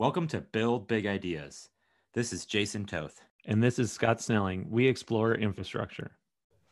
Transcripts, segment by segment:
Welcome to Build Big Ideas. This is Jason Toth. And this is Scott Snelling. We explore infrastructure.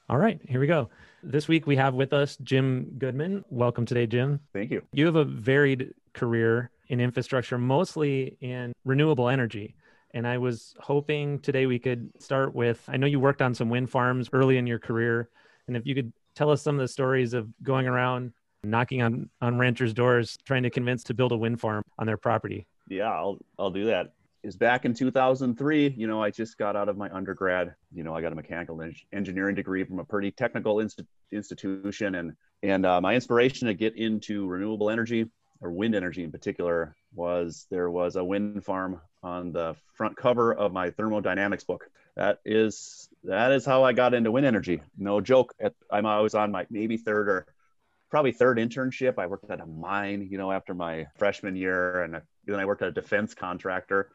All right, here we go. This week we have with us Jim Goodman. Welcome today, Jim. Thank you. You have a varied career in infrastructure, mostly in renewable energy. And I was hoping today we could start with I know you worked on some wind farms early in your career. And if you could tell us some of the stories of going around knocking on, on ranchers' doors, trying to convince to build a wind farm on their property. Yeah, I'll, I'll do that. Is back in 2003, you know, I just got out of my undergrad. You know, I got a mechanical en- engineering degree from a pretty technical inst- institution, and and uh, my inspiration to get into renewable energy or wind energy in particular was there was a wind farm on the front cover of my thermodynamics book. That is that is how I got into wind energy. No joke. At, I'm always on my maybe third or probably third internship. I worked at a mine, you know, after my freshman year, and then I worked at a defense contractor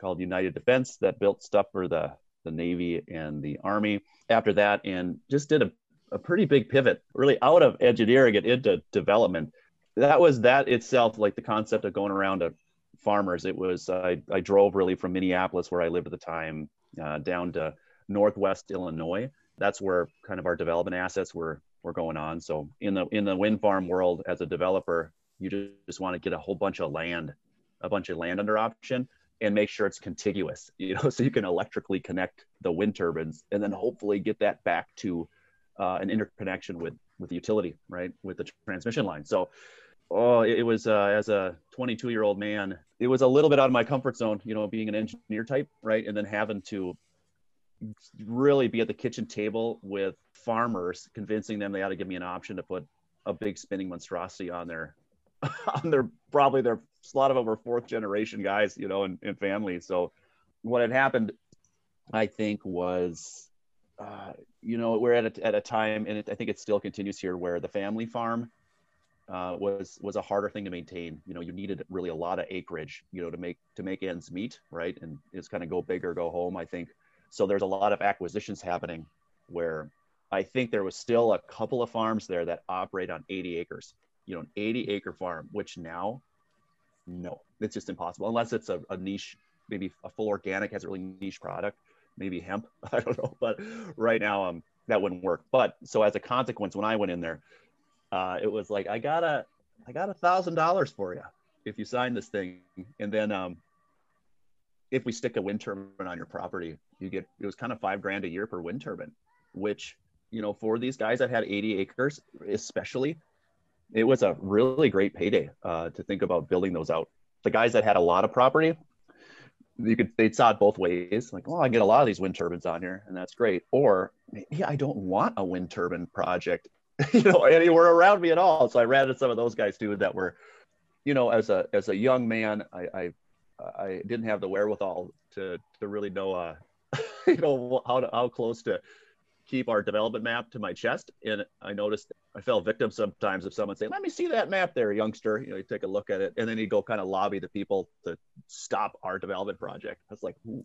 called United Defense that built stuff for the the Navy and the Army. After that, and just did a, a pretty big pivot, really out of engineering and into development. That was that itself, like the concept of going around to farmers. It was I, I drove really from Minneapolis, where I lived at the time, uh, down to Northwest Illinois. That's where kind of our development assets were were going on. So in the in the wind farm world, as a developer, you just, just want to get a whole bunch of land, a bunch of land under option, and make sure it's contiguous. You know, so you can electrically connect the wind turbines, and then hopefully get that back to uh, an interconnection with with the utility, right, with the transmission line. So. Oh, it was uh, as a 22 year old man, it was a little bit out of my comfort zone, you know, being an engineer type, right? And then having to really be at the kitchen table with farmers, convincing them they ought to give me an option to put a big spinning monstrosity on their on their probably their a lot of them were fourth generation guys, you know, and, and family. So what had happened, I think, was uh, you know we're at a, at a time, and it, I think it still continues here, where the family farm uh, was was a harder thing to maintain. You know, you needed really a lot of acreage, you know, to make to make ends meet, right? And it's kind of go big or go home. I think so. There's a lot of acquisitions happening where I think there was still a couple of farms there that operate on 80 acres. You know, an 80 acre farm, which now, no, it's just impossible unless it's a, a niche, maybe a full organic has a really niche product, maybe hemp. I don't know, but right now, um, that wouldn't work. But so as a consequence, when I went in there, uh, it was like I got a, I got a thousand dollars for you if you sign this thing, and then um, if we stick a wind turbine on your property, you get it was kind of five grand a year per wind turbine, which you know, for these guys that had 80 acres, especially, it was a really great payday uh, to think about building those out. The guys that had a lot of property, you could they saw it both ways. Like, oh, I get a lot of these wind turbines on here, and that's great. Or maybe I don't want a wind turbine project, you know, anywhere around me at all. So I ran into some of those guys too that were, you know, as a as a young man, I I, I didn't have the wherewithal to to really know, uh, you know, how to, how close to keep our development map to my chest. And I noticed I fell victim sometimes of someone saying, let me see that map there, youngster. You know, you take a look at it and then you go kind of lobby the people to stop our development project. I was like, Ooh,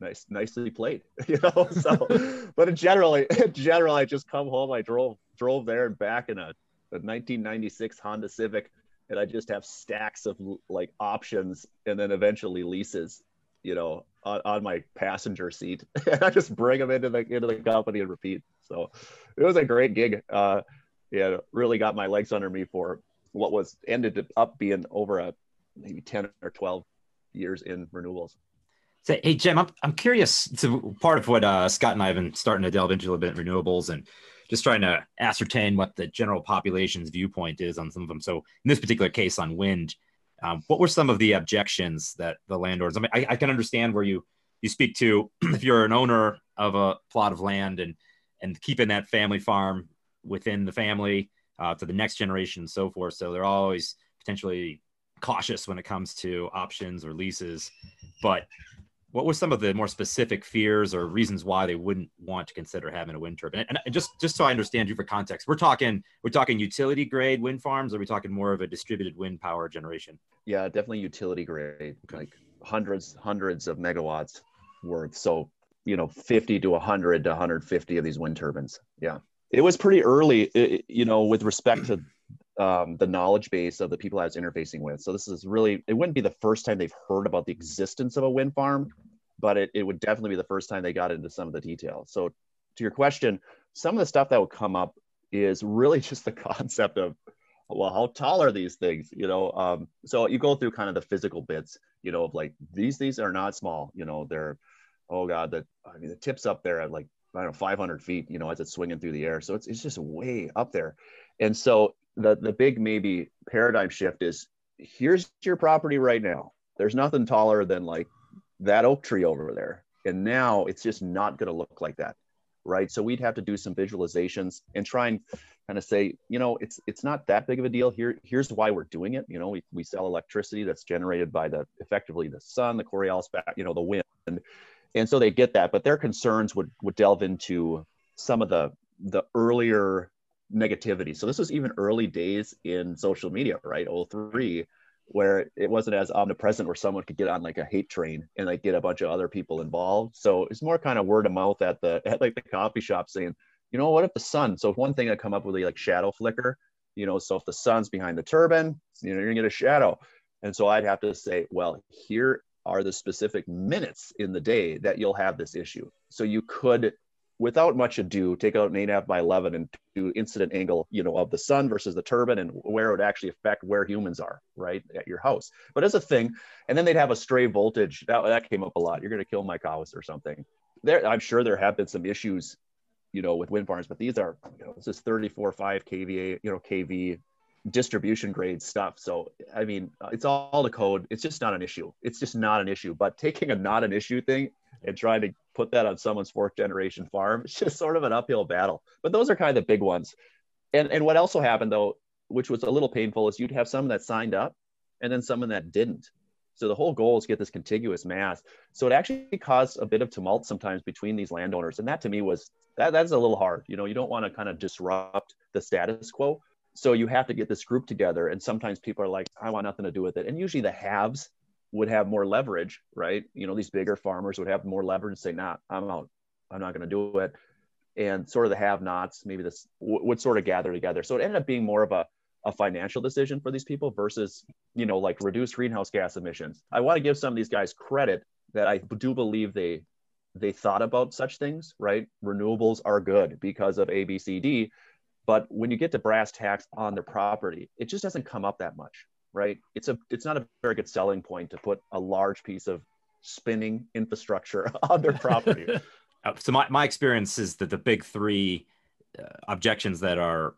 nice, nicely played, you know? So, but in generally, in general, I just come home, I drove, drove there and back in a, a 1996 Honda Civic and I just have stacks of like options and then eventually leases you know, on, on my passenger seat. and I just bring them into the into the company and repeat. So it was a great gig. Uh, yeah, really got my legs under me for what was ended up being over a maybe 10 or 12 years in renewables. So, hey, Jim, I'm, I'm curious. So, part of what uh, Scott and I have been starting to delve into a little bit renewables and just trying to ascertain what the general population's viewpoint is on some of them. So, in this particular case on wind, um, what were some of the objections that the landlords? I mean, I, I, can understand where you you speak to if you're an owner of a plot of land and and keeping that family farm within the family uh, to the next generation and so forth. So they're always potentially cautious when it comes to options or leases. But what were some of the more specific fears or reasons why they wouldn't want to consider having a wind turbine? And, just just so I understand you for context, we're talking we're talking utility grade wind farms, or are we talking more of a distributed wind power generation? Yeah, definitely utility grade, okay. like hundreds hundreds of megawatts worth. So you know, 50 to 100 to 150 of these wind turbines. Yeah, it was pretty early, you know, with respect to um, the knowledge base of the people I was interfacing with. So this is really, it wouldn't be the first time they've heard about the existence of a wind farm, but it, it would definitely be the first time they got into some of the details. So to your question, some of the stuff that would come up is really just the concept of, well, how tall are these things? You know, um, so you go through kind of the physical bits, you know, of like these, these are not small, you know, they're, oh God, that, I mean, the tips up there at like, I don't know, 500 feet, you know, as it's swinging through the air. So it's, it's just way up there. And so the the big maybe paradigm shift is here's your property right now. There's nothing taller than like that oak tree over there. And now it's just not going to look like that. Right. So we'd have to do some visualizations and try and kind of say, you know, it's it's not that big of a deal. Here, here's why we're doing it. You know, we, we sell electricity that's generated by the effectively the sun, the Coriolis effect, you know, the wind. And, and so they get that, but their concerns would would delve into some of the the earlier negativity. So this was even early days in social media, right? 03, where it wasn't as omnipresent where someone could get on like a hate train and like get a bunch of other people involved. So it's more kind of word of mouth at the at like the coffee shop saying, you know, what if the sun? So if one thing that come up with like shadow flicker, you know, so if the sun's behind the turbine, you know, you're gonna get a shadow. And so I'd have to say, well, here are the specific minutes in the day that you'll have this issue. So you could without much ado, take out an eight and a half by 11 and do incident angle, you know, of the sun versus the turbine and where it would actually affect where humans are, right, at your house. But as a thing, and then they'd have a stray voltage. That, that came up a lot. You're going to kill my cows or something. There, I'm sure there have been some issues, you know, with wind farms, but these are, you know, this is 34, 5 kVA, you know, kV distribution grade stuff. So, I mean, it's all the code. It's just not an issue. It's just not an issue. But taking a not an issue thing and trying to put that on someone's fourth generation farm. It's just sort of an uphill battle. But those are kind of the big ones. And and what also happened though, which was a little painful, is you'd have someone that signed up and then someone that didn't. So the whole goal is get this contiguous mass. So it actually caused a bit of tumult sometimes between these landowners. And that to me was that that's a little hard. You know, you don't want to kind of disrupt the status quo. So you have to get this group together. And sometimes people are like, I want nothing to do with it. And usually the haves would have more leverage, right? You know, these bigger farmers would have more leverage and say, nah, I'm out. I'm not going to do it. And sort of the have nots, maybe this w- would sort of gather together. So it ended up being more of a, a financial decision for these people versus, you know, like reduce greenhouse gas emissions. I want to give some of these guys credit that I do believe they they thought about such things, right? Renewables are good because of A, B, C, D. But when you get to brass tacks on their property, it just doesn't come up that much right? It's a it's not a very good selling point to put a large piece of spinning infrastructure on their property. Uh, so my, my experience is that the big three uh, objections that are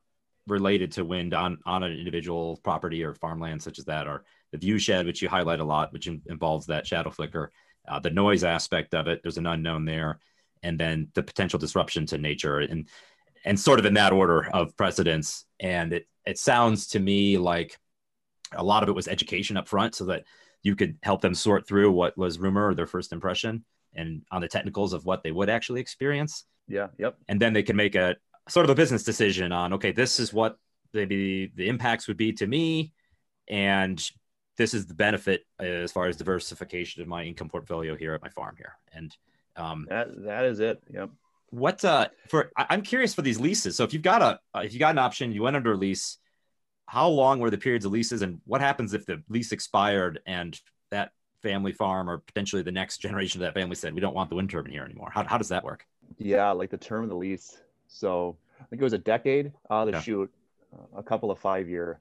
related to wind on, on an individual property or farmland such as that are the view shed, which you highlight a lot, which in, involves that shadow flicker, uh, the noise aspect of it. There's an unknown there, and then the potential disruption to nature, and and sort of in that order of precedence. And it it sounds to me like a lot of it was education up front so that you could help them sort through what was rumor or their first impression and on the technicals of what they would actually experience. Yeah. Yep. And then they can make a sort of a business decision on, okay, this is what maybe the impacts would be to me. And this is the benefit as far as diversification of my income portfolio here at my farm here. And um, that, that is it. Yep. What, uh, for, I'm curious for these leases. So if you've got a, if you got an option, you went under a lease, how long were the periods of leases and what happens if the lease expired and that family farm or potentially the next generation of that family said we don't want the wind turbine here anymore how, how does that work yeah like the term of the lease so i think it was a decade uh, to yeah. shoot uh, a couple of five year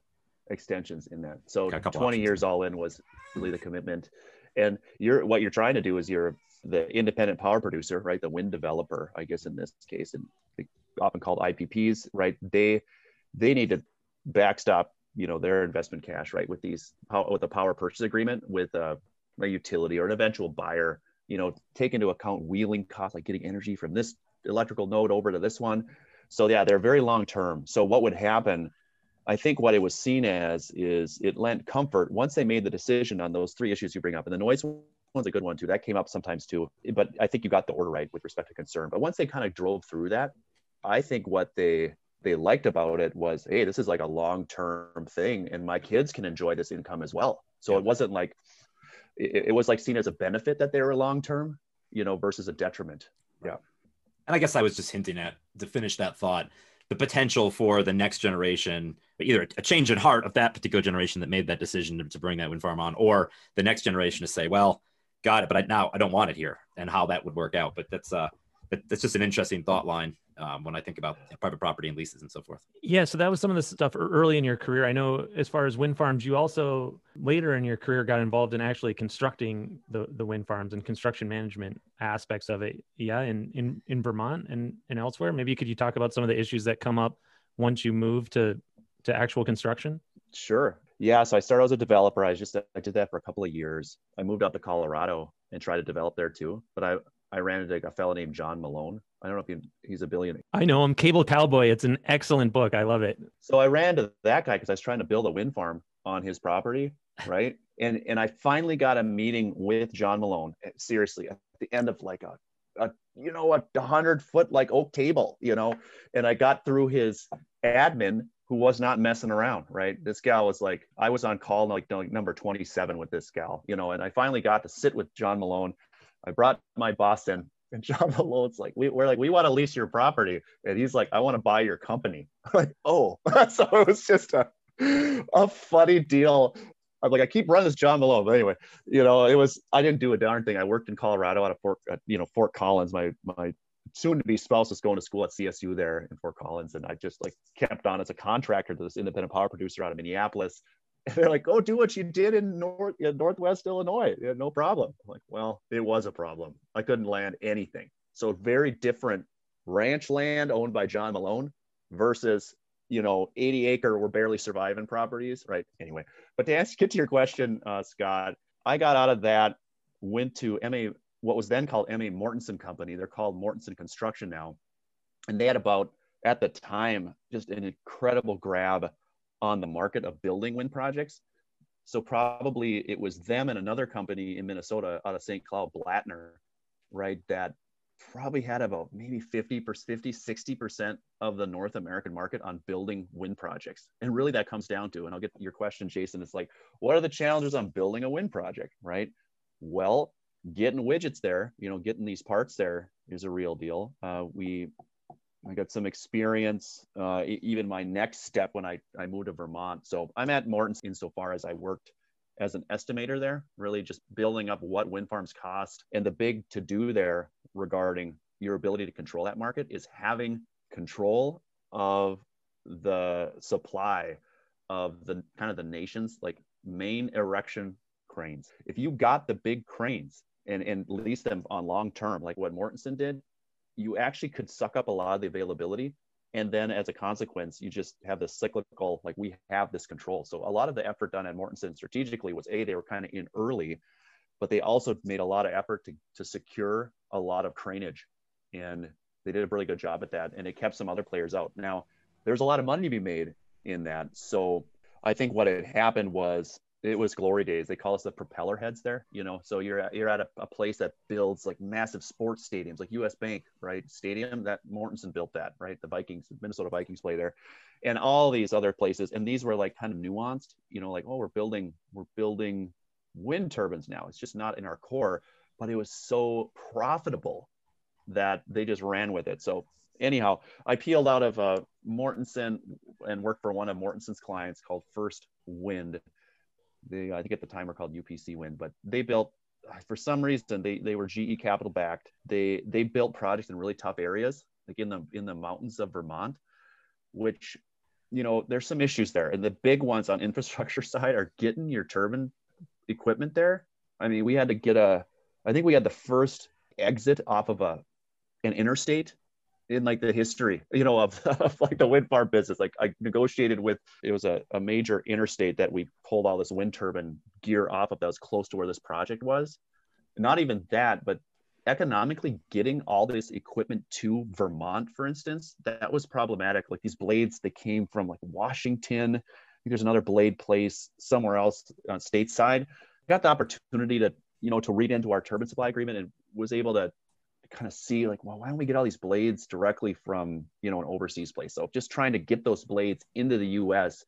extensions in that so 20 options. years all in was really the commitment and you're what you're trying to do is you're the independent power producer right the wind developer i guess in this case and often called ipps right they they need to backstop you know their investment cash right with these with a power purchase agreement with a, a utility or an eventual buyer you know take into account wheeling costs like getting energy from this electrical node over to this one. So yeah they're very long term. So what would happen i think what it was seen as is it lent comfort once they made the decision on those three issues you bring up. And the noise one's a good one too that came up sometimes too but i think you got the order right with respect to concern but once they kind of drove through that i think what they they liked about it was, hey, this is like a long term thing, and my kids can enjoy this income as well. So it wasn't like it, it, was like seen as a benefit that they were long term, you know, versus a detriment. Yeah. And I guess I was just hinting at to finish that thought. the potential for the next generation, either a change in heart of that particular generation that made that decision to, to bring that wind farm on, or the next generation to say, well, got it, but I, now I don't want it here, and how that would work out. But that's uh, that's just an interesting thought line um, when I think about private property and leases and so forth. Yeah, so that was some of the stuff early in your career. I know as far as wind farms, you also later in your career got involved in actually constructing the, the wind farms and construction management aspects of it. Yeah, in in, in Vermont and, and elsewhere. Maybe could you talk about some of the issues that come up once you move to to actual construction? Sure. Yeah, so I started as a developer. I just I did that for a couple of years. I moved out to Colorado and tried to develop there too. But I I ran into a fellow named John Malone. I don't know if he, he's a billionaire. I know him, Cable Cowboy. It's an excellent book. I love it. So I ran to that guy because I was trying to build a wind farm on his property, right? and and I finally got a meeting with John Malone. Eh, seriously, at the end of like a, a you know a hundred foot like oak table, you know, and I got through his admin who was not messing around, right? This gal was like, I was on call like number 27 with this gal, you know, and I finally got to sit with John Malone I brought my boss in, and John Malone's like, we, are like, we want to lease your property, and he's like, I want to buy your company. I'm like, oh, so it was just a a funny deal. I'm like, I keep running this John Malone, but anyway, you know, it was I didn't do a darn thing. I worked in Colorado out of Fort, uh, you know, Fort Collins. My my soon-to-be spouse was going to school at CSU there in Fort Collins, and I just like kept on as a contractor to this independent power producer out of Minneapolis. And they're like, "Go do what you did in North in Northwest Illinois. Yeah, no problem." I'm like, well, it was a problem. I couldn't land anything. So very different ranch land owned by John Malone versus you know 80 acre we're barely surviving properties, right? Anyway, but to ask, get to your question, uh, Scott, I got out of that, went to MA, what was then called MA Mortenson Company. They're called Mortenson Construction now, and they had about at the time just an incredible grab on the market of building wind projects. So probably it was them and another company in Minnesota out of St. Cloud, Blattner, right, that probably had about maybe 50 50 60% of the north american market on building wind projects and really that comes down to and i'll get your question jason it's like what are the challenges on building a wind project right well getting widgets there you know getting these parts there is a real deal uh, we I got some experience, uh, even my next step when I, I moved to Vermont. So I'm at Morton's insofar as I worked as an estimator there, really just building up what wind farms cost. And the big to do there regarding your ability to control that market is having control of the supply of the kind of the nation's like main erection cranes. If you got the big cranes and, and lease them on long term, like what Mortenson did, you actually could suck up a lot of the availability. And then as a consequence you just have this cyclical like we have this control. So a lot of the effort done at mortenson strategically was a they were kind of in early but they also made a lot of effort to, to secure a lot of craneage and they did a really good job at that and it kept some other players out. Now there's a lot of money to be made in that. So i think what had happened was it was glory days. They call us the propeller heads there, you know. So you're at, you're at a, a, place that builds like massive sports stadiums, like U.S. Bank, right? Stadium that Mortenson built that, right? The Vikings, Minnesota Vikings play there, and all these other places. And these were like kind of nuanced, you know, like oh, we're building we're building wind turbines now. It's just not in our core, but it was so profitable that they just ran with it. So anyhow, I peeled out of uh, Mortenson and worked for one of Mortenson's clients called First Wind they I think at the time were called UPC Wind, but they built for some reason they they were GE capital backed. They they built projects in really tough areas, like in the in the mountains of Vermont, which you know there's some issues there. And the big ones on infrastructure side are getting your turbine equipment there. I mean, we had to get a I think we had the first exit off of a an interstate in like the history, you know, of, of like the wind farm business. Like I negotiated with it was a, a major interstate that we pulled all this wind turbine gear off of that was close to where this project was. Not even that, but economically getting all this equipment to Vermont, for instance, that was problematic. Like these blades, they came from like Washington. There's another blade place somewhere else on stateside. I got the opportunity to, you know, to read into our turbine supply agreement and was able to kind of see like, well, why don't we get all these blades directly from, you know, an overseas place? So just trying to get those blades into the US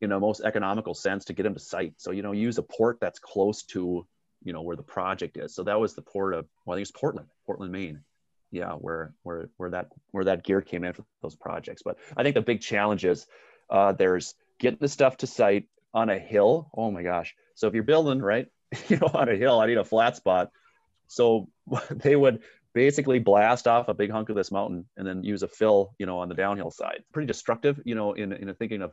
in a most economical sense to get them to site. So, you know, use a port that's close to, you know, where the project is. So that was the port of, well, I think it's Portland, Portland, Maine. yeah where where where that where that gear came in for those projects but i think the big challenge is uh, there's getting the stuff to site on a hill oh my gosh so if you're building right you know on a hill i need a flat spot so they would basically blast off a big hunk of this mountain and then use a fill you know on the downhill side pretty destructive you know in, in thinking of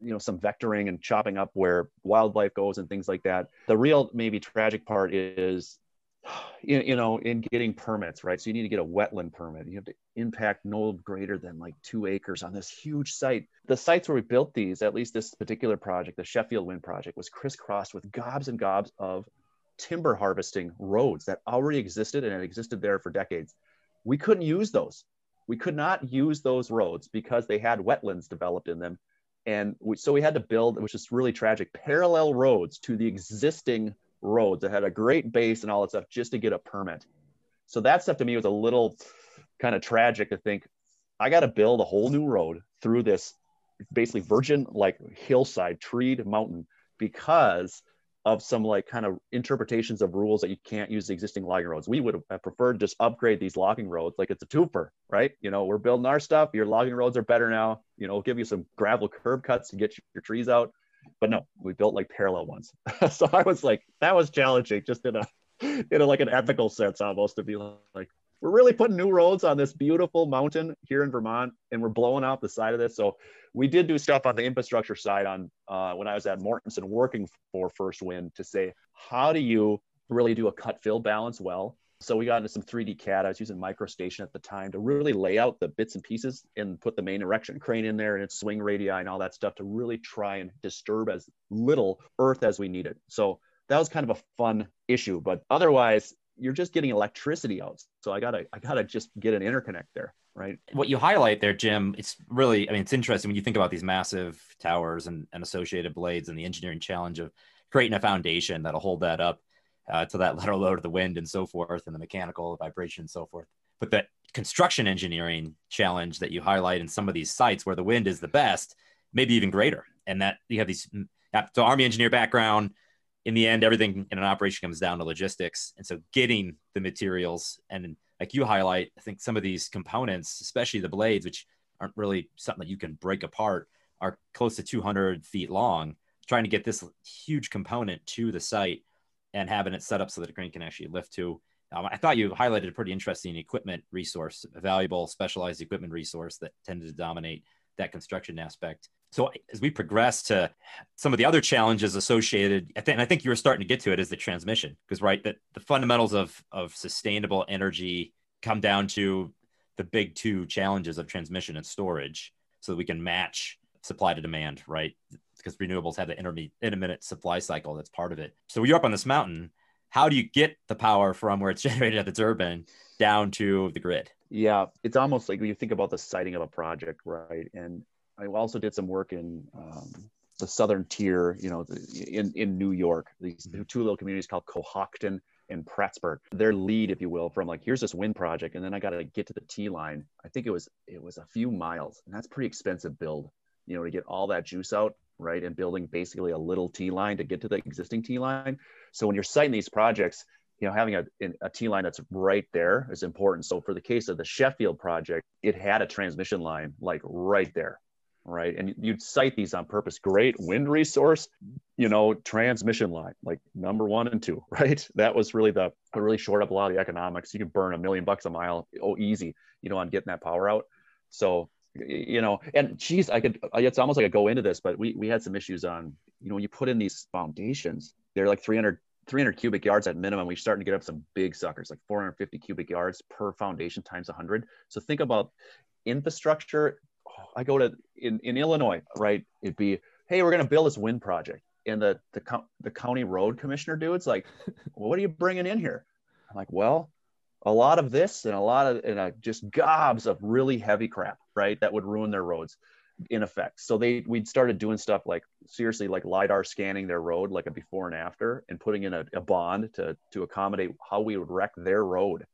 you know some vectoring and chopping up where wildlife goes and things like that the real maybe tragic part is you, you know, in getting permits, right? So you need to get a wetland permit. You have to impact no greater than like two acres on this huge site. The sites where we built these, at least this particular project, the Sheffield Wind Project, was crisscrossed with gobs and gobs of timber harvesting roads that already existed and had existed there for decades. We couldn't use those. We could not use those roads because they had wetlands developed in them. And we, so we had to build, which is really tragic, parallel roads to the existing roads that had a great base and all that stuff just to get a permit. So that stuff to me was a little kind of tragic to think I got to build a whole new road through this basically virgin like hillside treed mountain because of some like kind of interpretations of rules that you can't use the existing logging roads. We would have preferred just upgrade these logging roads like it's a twofer, right? You know, we're building our stuff. Your logging roads are better now. You know, we'll give you some gravel curb cuts to get your trees out but no, we built like parallel ones. so I was like, that was challenging, just in a, in like an ethical sense, almost to be like, we're really putting new roads on this beautiful mountain here in Vermont, and we're blowing out the side of this. So we did do stuff on the infrastructure side on uh, when I was at Mortenson working for First Wind to say, how do you really do a cut fill balance well? So we got into some 3D CAD. I was using MicroStation at the time to really lay out the bits and pieces and put the main erection crane in there and its swing radii and all that stuff to really try and disturb as little earth as we needed. So that was kind of a fun issue, but otherwise you're just getting electricity out. So I gotta I gotta just get an interconnect there, right? What you highlight there, Jim, it's really I mean it's interesting when you think about these massive towers and, and associated blades and the engineering challenge of creating a foundation that'll hold that up uh, to that lateral load of the wind and so forth, and the mechanical vibration and so forth. But the construction engineering challenge that you highlight in some of these sites where the wind is the best, maybe even greater. And that you have these, so Army engineer background, in the end, everything in an operation comes down to logistics. And so getting the materials and like you highlight, I think some of these components, especially the blades, which aren't really something that you can break apart, are close to 200 feet long. Trying to get this huge component to the site and having it set up so that a crane can actually lift to. Um, I thought you highlighted a pretty interesting equipment resource, a valuable specialized equipment resource that tended to dominate that construction aspect. So as we progress to some of the other challenges associated, think, I think you were starting to get to it is the transmission, because right, that the fundamentals of of sustainable energy come down to the big two challenges of transmission and storage, so that we can match supply to demand, right? because renewables have the intermittent supply cycle that's part of it. So you're up on this mountain. How do you get the power from where it's generated at the turbine down to the grid? Yeah, it's almost like when you think about the siting of a project, right? And I also did some work in um, the southern tier, you know, in, in New York, these mm-hmm. two little communities called Cohocton and Prattsburgh. Their lead, if you will, from like here's this wind project, and then I got to get to the T line. I think it was it was a few miles, and that's pretty expensive build, you know, to get all that juice out right? And building basically a little T line to get to the existing T line. So when you're siting these projects, you know, having a, a T line that's right there is important. So for the case of the Sheffield project, it had a transmission line like right there, right? And you'd site these on purpose. Great wind resource, you know, transmission line, like number one and two, right? That was really the really short up a lot of the economics. You could burn a million bucks a mile, oh easy, you know, on getting that power out. So you know, and geez, I could, it's almost like I go into this, but we, we had some issues on, you know, when you put in these foundations, they're like 300, 300 cubic yards at minimum. We're starting to get up some big suckers, like 450 cubic yards per foundation times 100. So think about infrastructure. I go to in, in Illinois, right? It'd be, hey, we're going to build this wind project. And the, the, the county road commissioner dude's like, well, what are you bringing in here? I'm like, well, a lot of this and a lot of and, uh, just gobs of really heavy crap, right? That would ruin their roads in effect. So they we'd started doing stuff like seriously like lidar scanning their road like a before and after and putting in a, a bond to to accommodate how we would wreck their road.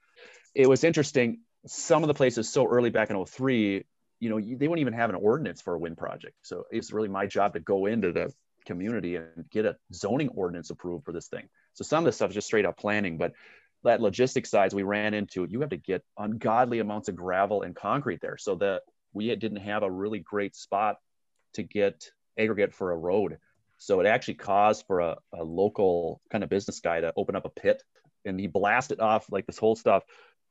It was interesting. Some of the places so early back in 03, you know, they wouldn't even have an ordinance for a wind project. So it's really my job to go into the community and get a zoning ordinance approved for this thing. So some of this stuff is just straight up planning, but that logistics side we ran into, you have to get ungodly amounts of gravel and concrete there. So that we didn't have a really great spot to get aggregate for a road. So it actually caused for a, a local kind of business guy to open up a pit and he blasted off like this whole stuff,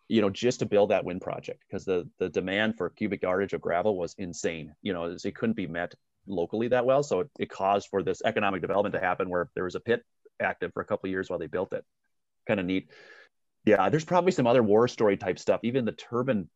you know, just to build that wind project because the the demand for cubic yardage of gravel was insane. You know, it couldn't be met locally that well. So it, it caused for this economic development to happen where there was a pit active for a couple years while they built it. Kind of neat. Yeah, there's probably some other war story type stuff. Even the turbine,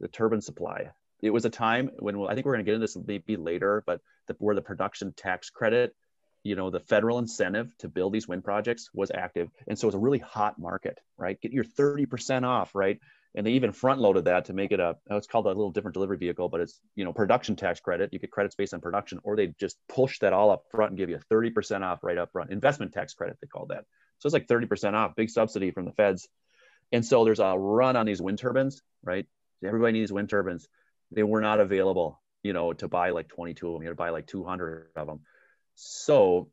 the turbine supply. It was a time when I think we're going to get into this maybe later, but the, where the production tax credit, you know, the federal incentive to build these wind projects was active, and so it's a really hot market, right? Get your 30% off, right? And they even front loaded that to make it a. Oh, it's called a little different delivery vehicle, but it's you know production tax credit. You get credits based on production, or they just push that all up front and give you 30% off right up front. Investment tax credit they call that. So it's like 30% off, big subsidy from the feds. And so there's a run on these wind turbines, right? Everybody needs wind turbines. They were not available, you know, to buy like 22 of them. You had to buy like 200 of them. So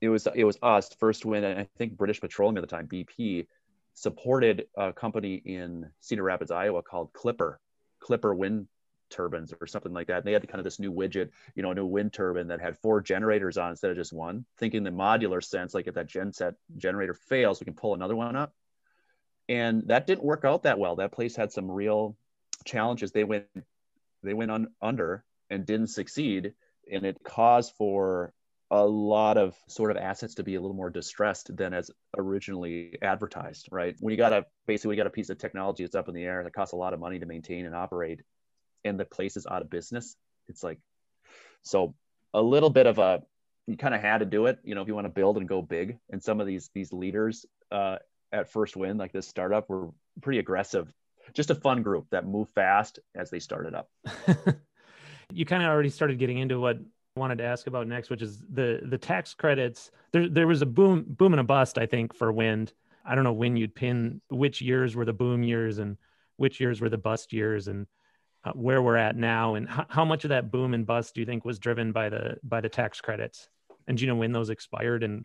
it was it was us first wind, and I think British Petroleum at the time, BP, supported a company in Cedar Rapids, Iowa called Clipper, Clipper Wind turbines or something like that. And they had kind of this new widget, you know, a new wind turbine that had four generators on instead of just one, thinking the modular sense, like if that genset generator fails, we can pull another one up. And that didn't work out that well. That place had some real challenges. They went, they went on, under and didn't succeed. And it caused for a lot of sort of assets to be a little more distressed than as originally advertised, right? When you got a basically got a piece of technology that's up in the air that costs a lot of money to maintain and operate, and the place is out of business, it's like so a little bit of a you kind of had to do it, you know, if you want to build and go big. And some of these these leaders uh, at First Wind like this startup, were pretty aggressive. Just a fun group that moved fast as they started up. you kind of already started getting into what I wanted to ask about next, which is the the tax credits. There there was a boom boom and a bust, I think, for wind. I don't know when you'd pin which years were the boom years and which years were the bust years, and uh, where we're at now and h- how much of that boom and bust do you think was driven by the by the tax credits and do you know when those expired and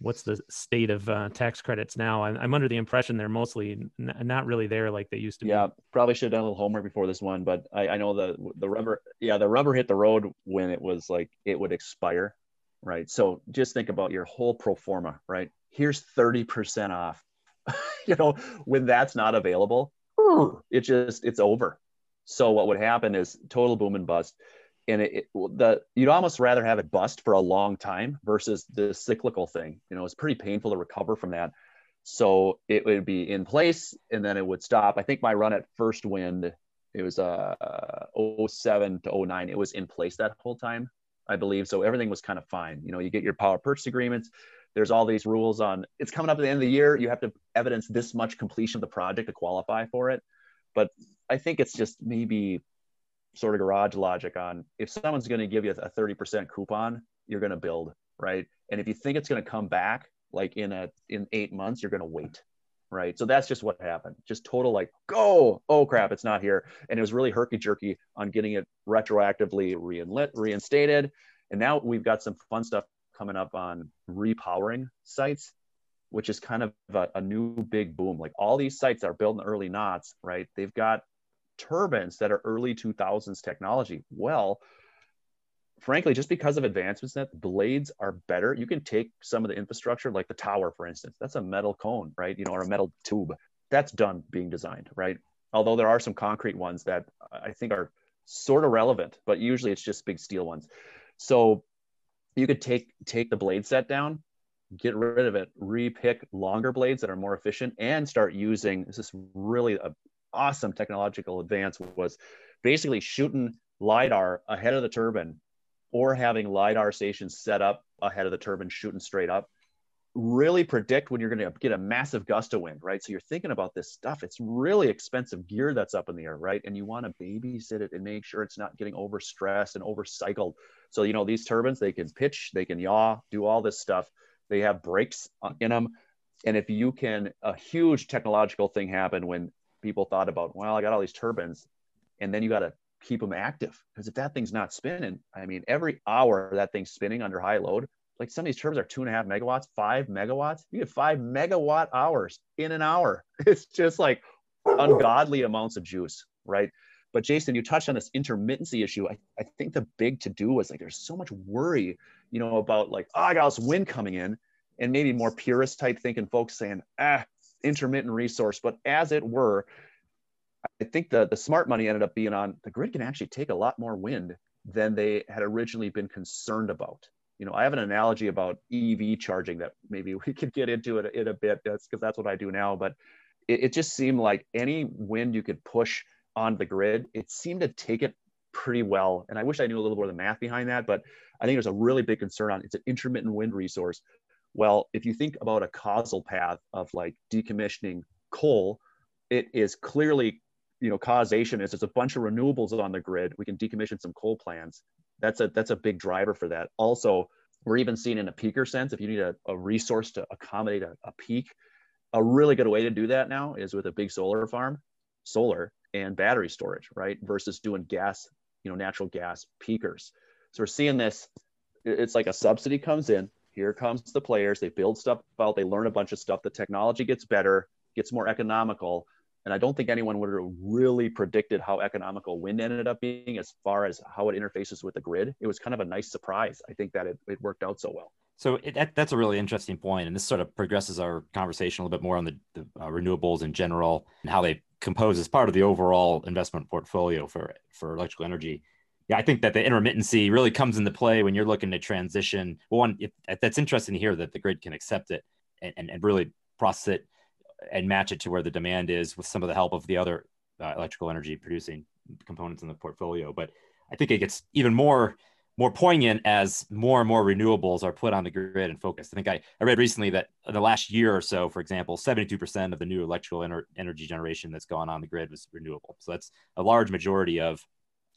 what's the state of uh, tax credits now I'm, I'm, under the impression they're mostly n- not really there like they used to be. yeah be. probably should have done a little homework before this one but I, I know the the rubber yeah the rubber hit the road when it was like it would expire right so just think about your whole pro forma right here's 30% off you know when that's not available it just it's over so what would happen is total boom and bust. And it, it, the you'd almost rather have it bust for a long time versus the cyclical thing. You know, it's pretty painful to recover from that. So it would be in place and then it would stop. I think my run at first wind, it was uh 07 to 09. It was in place that whole time, I believe. So everything was kind of fine. You know, you get your power purchase agreements. There's all these rules on it's coming up at the end of the year. You have to evidence this much completion of the project to qualify for it. But I think it's just maybe sort of garage logic on if someone's going to give you a 30% coupon, you're going to build, right? And if you think it's going to come back like in a in 8 months, you're going to wait. Right. So that's just what happened. Just total like, go, oh crap, it's not here. And it was really herky jerky on getting it retroactively reinstated. And now we've got some fun stuff coming up on repowering sites which is kind of a, a, new big boom. Like all these sites are built in the early knots, right? They've got turbines that are early 2000s technology. Well, frankly, just because of advancements that blades are better, you can take some of the infrastructure, like the tower, for instance, that's a metal cone, right? You know, or a metal tube. That's done being designed, right? Although there are some concrete ones that I think are sort of relevant, but usually it's just big steel ones. So you could take take the blade set down get rid of it, repick longer blades that are more efficient, and start using this is really a awesome technological advance was basically shooting lidar ahead of the turbine or having lidar stations set up ahead of the turbine shooting straight up. Really predict when you're going to get a massive gust of wind right? So you're thinking about this stuff. It's really expensive gear that's up in the air right? And you want to babysit it and make sure it's not getting overstressed and overcycled. So you know these turbines they can pitch they can yaw do all this stuff. They have brakes uh, in them. And if you can, a huge technological thing happen when people thought about, well, I got all these turbines, and then you got to keep them active because if that thing's not spinning, I mean, every hour that thing's spinning under high load, like some of these turbines are two and a half megawatts, five megawatts. You get five megawatt hours in an hour. It's just like ungodly amounts of juice, right? But Jason, you touched on this intermittency issue. I, I think the big to do was like there's so much worry, you know, about like, oh, I got this wind coming in, and maybe more purist type thinking folks saying, ah, intermittent resource. But as it were, I think the, the smart money ended up being on the grid can actually take a lot more wind than they had originally been concerned about. You know, I have an analogy about EV charging that maybe we could get into it in a bit. That's because that's what I do now. But it, it just seemed like any wind you could push on the grid, it seemed to take it pretty well. And I wish I knew a little more of the math behind that, but I think there's a really big concern on it's an intermittent wind resource. Well, if you think about a causal path of like decommissioning coal, it is clearly, you know, causation is there's a bunch of renewables on the grid. We can decommission some coal plants. That's a that's a big driver for that. Also, we're even seeing in a peaker sense, if you need a, a resource to accommodate a, a peak, a really good way to do that now is with a big solar farm, solar and battery storage, right? Versus doing gas, you know, natural gas peakers. So we're seeing this. It's like a subsidy comes in. Here comes the players. They build stuff out. They learn a bunch of stuff. The technology gets better, gets more economical. And I don't think anyone would have really predicted how economical wind ended up being as far as how it interfaces with the grid. It was kind of a nice surprise. I think that it, it worked out so well. So it, that, that's a really interesting point, and this sort of progresses our conversation a little bit more on the, the uh, renewables in general and how they compose as part of the overall investment portfolio for for electrical energy. Yeah, I think that the intermittency really comes into play when you're looking to transition. Well, one, it, that's interesting to hear that the grid can accept it and, and, and, really process it and match it to where the demand is with some of the help of the other uh, electrical energy producing components in the portfolio. But I think it gets even more more poignant as more and more renewables are put on the grid and focused. I think I, I read recently that in the last year or so, for example, 72% of the new electrical ener- energy generation that's gone on the grid was renewable. So that's a large majority of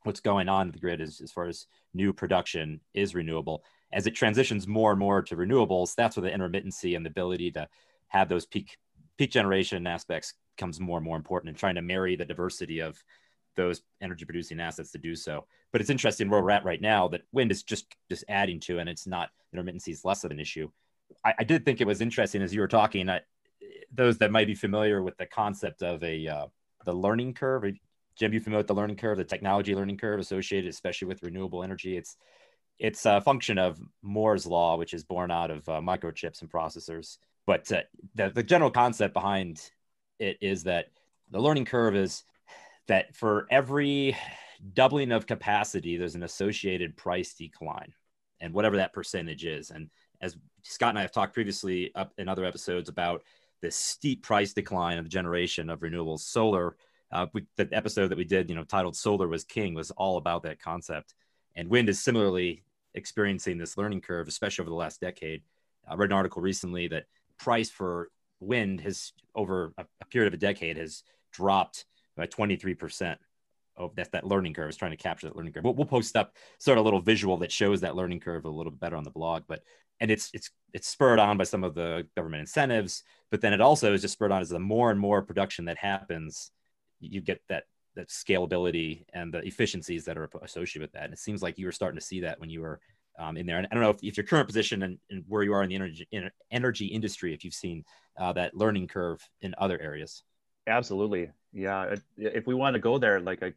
what's going on in the grid as, as far as new production is renewable. As it transitions more and more to renewables, that's where the intermittency and the ability to have those peak peak generation aspects comes more and more important and trying to marry the diversity of those energy producing assets to do so. But it's interesting where we're at right now that wind is just just adding to, and it's not intermittency is less of an issue. I, I did think it was interesting as you were talking. I, those that might be familiar with the concept of a uh, the learning curve. Jim, you familiar with the learning curve, the technology learning curve associated, especially with renewable energy? It's it's a function of Moore's law, which is born out of uh, microchips and processors. But uh, the, the general concept behind it is that the learning curve is that for every doubling of capacity, there's an associated price decline, and whatever that percentage is. And as Scott and I have talked previously up in other episodes about the steep price decline of the generation of renewables, solar. Uh, we, the episode that we did, you know, titled "Solar Was King," was all about that concept. And wind is similarly experiencing this learning curve, especially over the last decade. I read an article recently that price for wind has over a, a period of a decade has dropped by 23%. Oh, that's that learning curve. is trying to capture that learning curve. We'll, we'll post up sort of a little visual that shows that learning curve a little bit better on the blog. But and it's it's it's spurred on by some of the government incentives, but then it also is just spurred on as the more and more production that happens, you get that that scalability and the efficiencies that are associated with that. And it seems like you were starting to see that when you were um, in there. And I don't know if, if your current position and, and, where you are in the energy in energy industry, if you've seen uh, that learning curve in other areas. Absolutely. Yeah. If we want to go there, like I,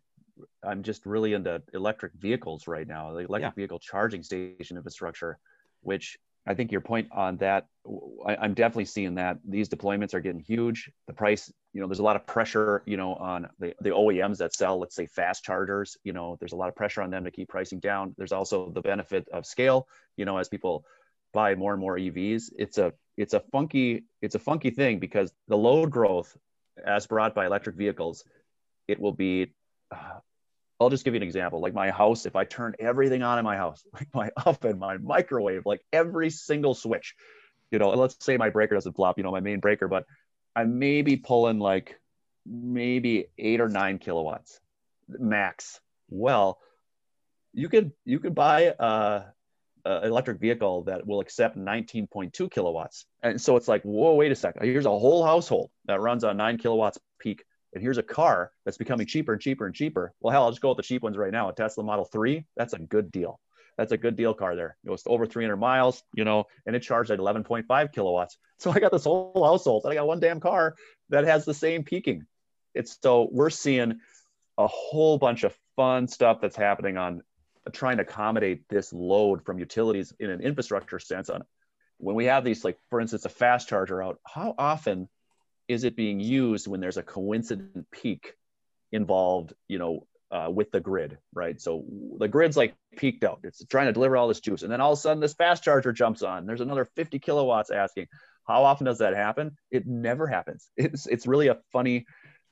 I'm just really into electric vehicles right now, the electric yeah. vehicle charging station infrastructure, which I think your point on that, I, am definitely seeing that these deployments are getting huge. The price, you know, there's a lot of pressure, you know, on the, the OEMs that sell, let's say, fast chargers. You know, there's a lot of pressure on them to keep pricing down. There's also the benefit of scale, you know, as people buy more and more EVs. It's a it's a funky it's a funky thing because the load growth as brought by electric vehicles, it will be. Uh, I'll just give you an example. Like my house, if I turn everything on in my house, like my oven, my microwave, like every single switch, you know, let's say my breaker doesn't flop, you know, my main breaker, but I may be pulling like maybe eight or nine kilowatts max. Well, you could you could buy a, a electric vehicle that will accept 19.2 kilowatts, and so it's like, whoa, wait a second. Here's a whole household that runs on nine kilowatts peak and here's a car that's becoming cheaper and cheaper and cheaper. Well, hell, I'll just go with the cheap ones right now. A Tesla Model 3, that's a good deal. that's a good deal car there. It was over 300 miles, you know, and it charged at 11.5 kilowatts. So I got this whole household, and I got one damn car that has the same peaking. It's so we're seeing a whole bunch of fun stuff that's happening on trying to accommodate this load from utilities in an infrastructure sense on when we have these like for instance a fast charger out how often is it being used when there's a coincident peak involved you know uh, with the grid right? So the grid's like peaked out. It's trying to deliver all this juice and then all of a sudden this fast charger jumps on. There's another 50 kilowatts asking how often does that happen? It never happens. It's it's really a funny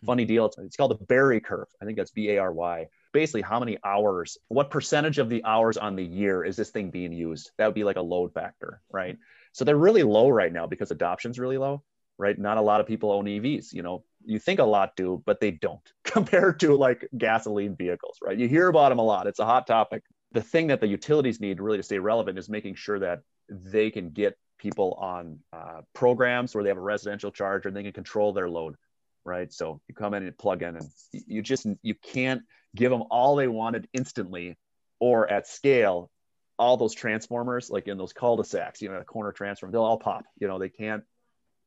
funny deal. It's, it's called the barry curve. I think that's b-a-r-y basically how many hours what percentage of the hours on the year is this thing being used? That would be like a load factor right? So they're really low right now because adoption's really low right? Not a lot of people own evs you know? You think a lot do but they don't compared to like gasoline vehicles right? You hear about them a lot. It's a hot topic. The thing that the utilities need really to stay relevant is making sure that they can get people on uh, programs where they have a residential charger and they can control their load right? So you come in and plug in and you just you can't give them all they wanted instantly or at scale. All those transformers like in those cul-de-sacs you know a corner transformer they'll all pop you know? They can't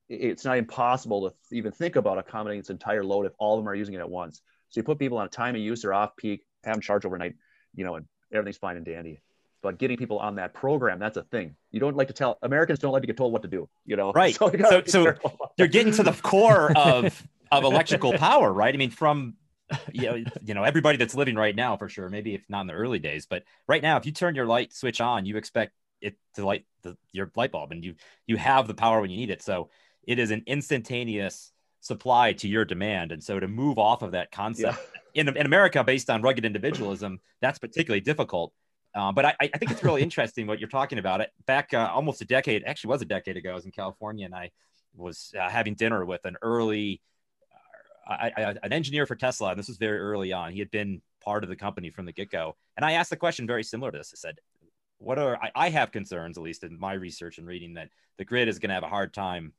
it's not impossible to even think about accommodating its entire load if all of them are using it at once. So you put people on a time of use or off peak have them charge overnight you know and everything's fine and dandy. But getting people on that program that's a thing. You don't like to tell americans don't like to get told what to do you know? Right. So, so, so they're getting to the core of of electrical power right? I mean from you know, you know, everybody that's living right now for sure, maybe if not in the early days, but right now, if you turn your light switch on, you expect it to light the, your light bulb and you, you have the power when you need it. So it is an instantaneous supply to your demand. And so to move off of that concept yeah. in, in America, based on rugged individualism, that's particularly difficult. Uh, but I, I, think it's really interesting what you're talking about. It back uh, almost a decade, actually was a decade ago. I was in California and I was uh, having dinner with an early I, I, an engineer for Tesla, and this was very early on. He had been part of the company from the get go. And I asked the question very similar to this. I said, What are I, I have concerns, at least in my research and reading, that the grid is going to have a hard time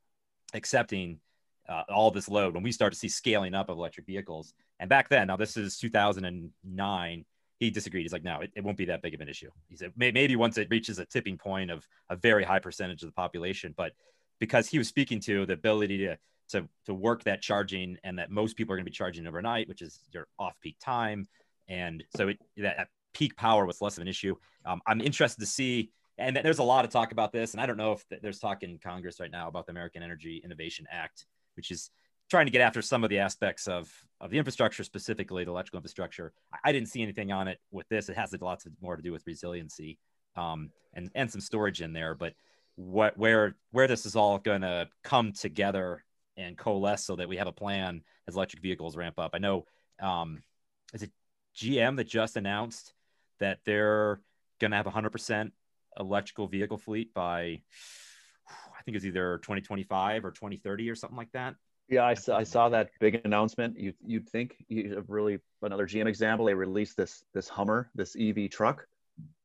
accepting uh, all this load when we start to see scaling up of electric vehicles. And back then, now this is 2009, he disagreed. He's like, no, it, it won't be that big of an issue. He said, maybe once it reaches a tipping point of a very high percentage of the population, but because he was speaking to the ability to to to work that charging and that most people are going to be charging overnight which is your off peak time and so it, that peak power was less of an issue um, i'm interested to see and there's a lot of talk about this and i don't know if there's talk in congress right now about the american energy innovation act which is trying to get after some of the aspects of of the infrastructure specifically the electrical infrastructure i, didn't see anything on it with this it has lots of more to do with resiliency um, and and some storage in there but what where where this is all going to come together and coalesce so that we have a plan as electric vehicles ramp up. I know, um, is it GM that just announced that they're going to have 100% electrical vehicle fleet by, I think it's either 2025 or 2030 or something like that. Yeah, I saw, I saw that big announcement. You you'd think you have really another GM example. They released this this Hummer, this EV truck,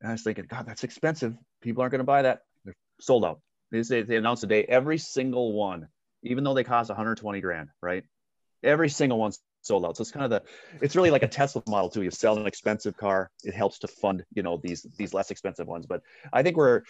and I was thinking, God, that's expensive. People aren't going to buy that. They're sold out. They, they announced today every single one even though they cost 120 grand, right? Every single one's sold out. So it's kind of the, it's really like a Tesla model too. You sell an expensive car, it helps to fund, you know, these these less expensive ones. But I think we're,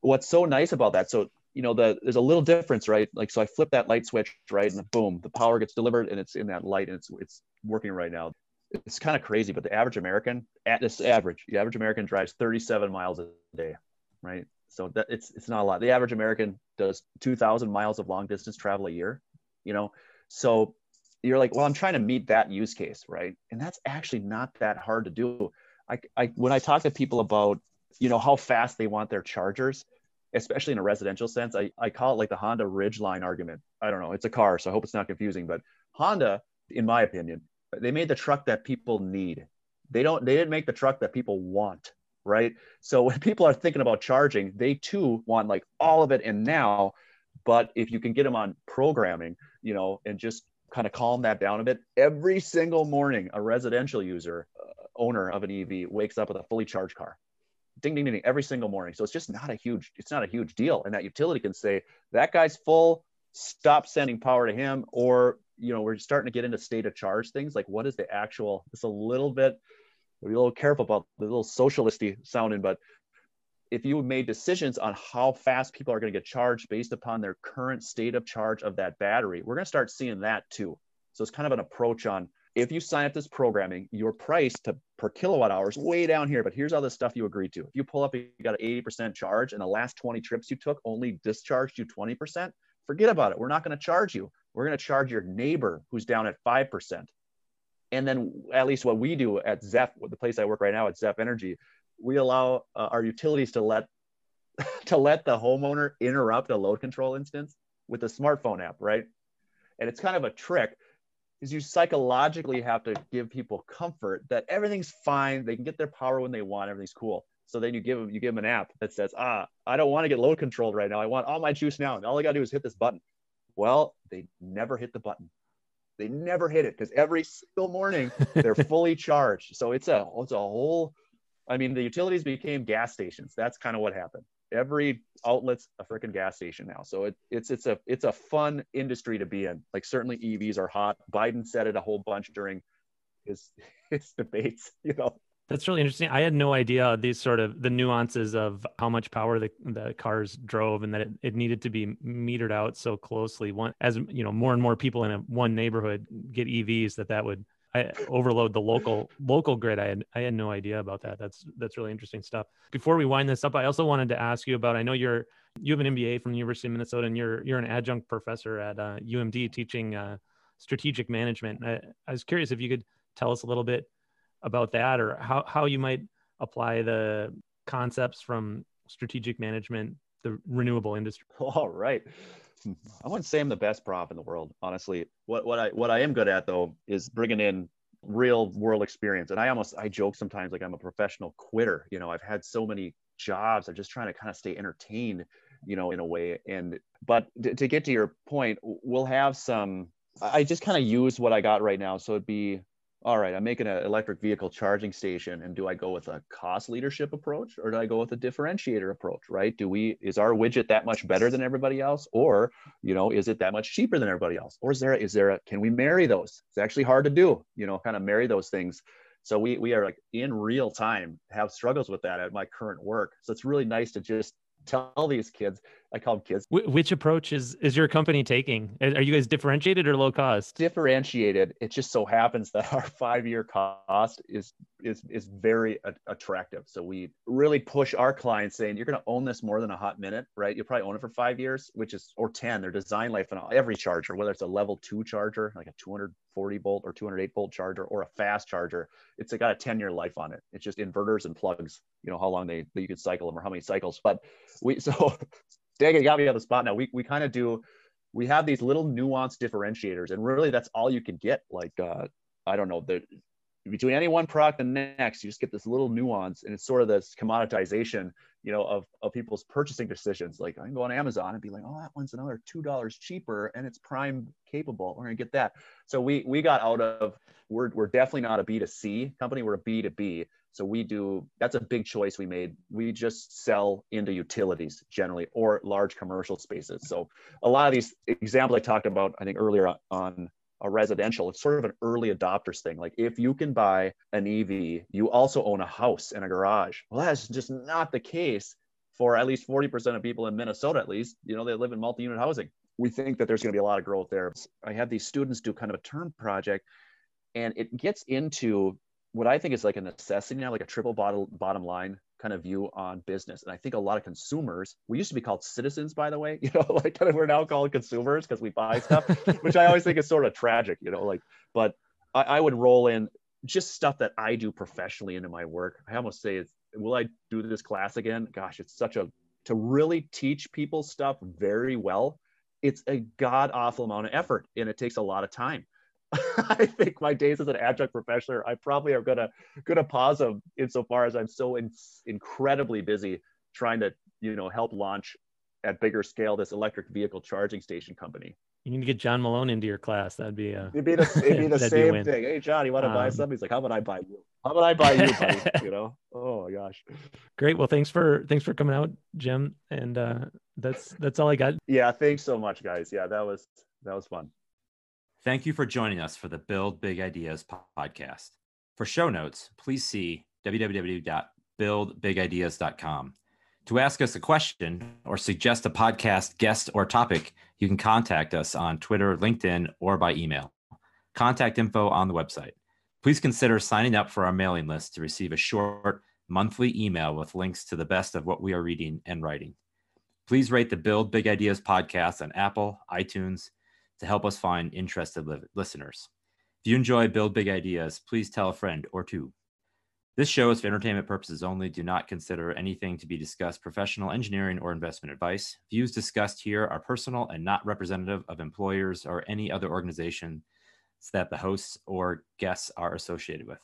what's so nice about that. So you know, the there's a little difference, right? Like so, I flip that light switch, right, and boom, the power gets delivered, and it's in that light, and it's it's working right now. It's kind of crazy, but the average American, at this average, the average American drives 37 miles a day, right? So that it's it's not a lot. The average American does 2,000 miles of long distance travel a year. You know, so you're like, well, I'm trying to meet that use case, right? And that's actually not that hard to do. I, I when I talk to people about you know how fast they want their chargers, especially in a residential sense, I, I call it like the Honda Ridgeline argument. I don't know, it's a car, so I hope it's not confusing. But Honda, in my opinion, they made the truck that people need. They don't. They didn't make the truck that people want right? So when people are thinking about charging, they too want like all of it and now. But if you can get them on programming, you know, and just kind of calm that down a bit, every single morning, a residential user, uh, owner of an EV, wakes up with a fully charged car. Ding, ding, ding, every single morning. So it's just not a huge, it's not a huge deal. And that utility can say, that guy's full, stop sending power to him. Or, you know, we're starting to get into state of charge things. Like what is the actual, it's a little bit, be a little careful about the little socialisty sounding, but if you made decisions on how fast people are going to get charged based upon their current state of charge of that battery, we're going to start seeing that too. So it's kind of an approach on if you sign up this programming, your price to per kilowatt hour is way down here, but here's all the stuff you agreed to. If you pull up, you got an 80% charge and the last 20 trips you took only discharged you 20%, forget about it. We're not going to charge you. We're going to charge your neighbor who's down at 5%. And then at least what we do at ZEF, the place I work right now at ZEF Energy, we allow uh, our utilities to let to let the homeowner interrupt a load control instance with a smartphone app, right? And it's kind of a trick is you psychologically have to give people comfort that everything's fine. They can get their power when they want. Everything's cool. So then you give them you give them an app that says, ah, I don't want to get load controlled right now. I want all my juice now. And all I gotta do is hit this button. Well, they never hit the button. They never hit it because every single morning they're fully charged. So it's a it's a whole. I mean, the utilities became gas stations. That's kind of what happened every outlet's a freaking gas station now. So it, it's it's a it's a fun industry to be in. Like certainly EVs are hot. Biden said it a whole bunch during his his debates. You know. That's really interesting. I had no idea these sort of the nuances of how much power the, the cars drove and that it, it needed to be metered out so closely. One as you know, more and more people in a one neighborhood get EVs that that would I overload the local local grid. I had I had no idea about that. That's that's really interesting stuff. Before we wind this up, I also wanted to ask you about. I know you're you have an MBA from the University of Minnesota, and you're you're an adjunct professor at uh, UMD teaching uh, strategic management. I, I was curious if you could tell us a little bit about that, or how how you might apply the concepts from strategic management the renewable industry. All right. I wouldn't say I'm the best prof in the world, honestly. What what I what I am good at though is bringing in real world experience. And I almost I joke sometimes like I'm a professional quitter. You know, I've had so many jobs. I'm just trying to kind of stay entertained, you know, in a way. And but to, to get to your point, we'll have some. I just kind of use what I got right now. So it'd be all right, I'm making an electric vehicle charging station. And do I go with a cost leadership approach or do I go with a differentiator approach, right? Do we, is our widget that much better than everybody else? Or, you know, is it that much cheaper than everybody else? Or is there, is there a, can we marry those? It's actually hard to do, you know, kind of marry those things. So we, we are like in real time have struggles with that at my current work. So it's really nice to just tell these kids i call them kids. Which approach is is your company taking? Are you guys differentiated or low cost? Differentiated. It just so happens that our five year cost is is is very attractive. So we really push our clients saying you're going to own this more than a hot minute right? You'll probably own it for five years which is or 10 their design life on every charger whether it's a level two charger like a 240 volt or 208 volt charger or a fast charger it's got a 10 year life on it. It's just inverters and plugs you know how long they you could cycle them or how many cycles. But we so dang it got me on the spot now. We, we kind of do we have these little nuanced differentiators and really that's all you can get like uh i don't know the between any one product and next you just get this little nuance and it's sort of this commoditization you know of, of people's purchasing decisions. Like i can go on amazon and be like oh that one's another two dollars cheaper and it's prime capable. We're to get that. So we we got out of we're, we're definitely not a b2c company we're a b2b so we do, that's a big choice we made. We just sell into utilities generally or large commercial spaces. So a lot of these examples I talked about, I think earlier on a residential, it's sort of an early adopters thing. Like if you can buy an EV, you also own a house and a garage. Well, that's just not the case for at least 40% of people in Minnesota, at least, you know, they live in multi-unit housing. We think that there's going to be a lot of growth there. I have these students do kind of a term project and it gets into what I think is like a necessity now, like a triple bottom bottom line kind of view on business. And I think a lot of consumers, we used to be called citizens, by the way, you know, like kind of we're now called consumers because we buy stuff, which I always think is sort of tragic, you know, like, but I, I, would roll in just stuff that I do professionally into my work. I almost say it's, will I do this class again? Gosh, it's such a, to really teach people stuff very well. It's a god awful amount of effort and it takes a lot of time. I think my days as an adjunct professor, I probably are gonna gonna pause them insofar as I'm so in, incredibly busy trying to you know help launch at bigger scale this electric vehicle charging station company. You need to get John Malone into your class. That'd be a it'd be the, it'd be the same be thing. Hey John, you want to um, buy something? He's like, how about I buy you? How about I buy you, buddy? you know? Oh my gosh. Great. Well, thanks for thanks for coming out, Jim. And uh, that's that's all I got. Yeah, thanks so much, guys. Yeah, that was that was fun. Thank you for joining us for the Build Big Ideas podcast. For show notes, please see www.buildbigideas.com. To ask us a question or suggest a podcast guest or topic, you can contact us on Twitter, LinkedIn, or by email. Contact info on the website. Please consider signing up for our mailing list to receive a short monthly email with links to the best of what we are reading and writing. Please rate the Build Big Ideas podcast on Apple, iTunes to help us find interested li- listeners. If you enjoy Build Big Ideas, please tell a friend or two. This show is for entertainment purposes only. Do not consider anything to be discussed professional, engineering, or investment advice. Views discussed here are personal and not representative of employers or any other organization that the hosts or guests are associated with.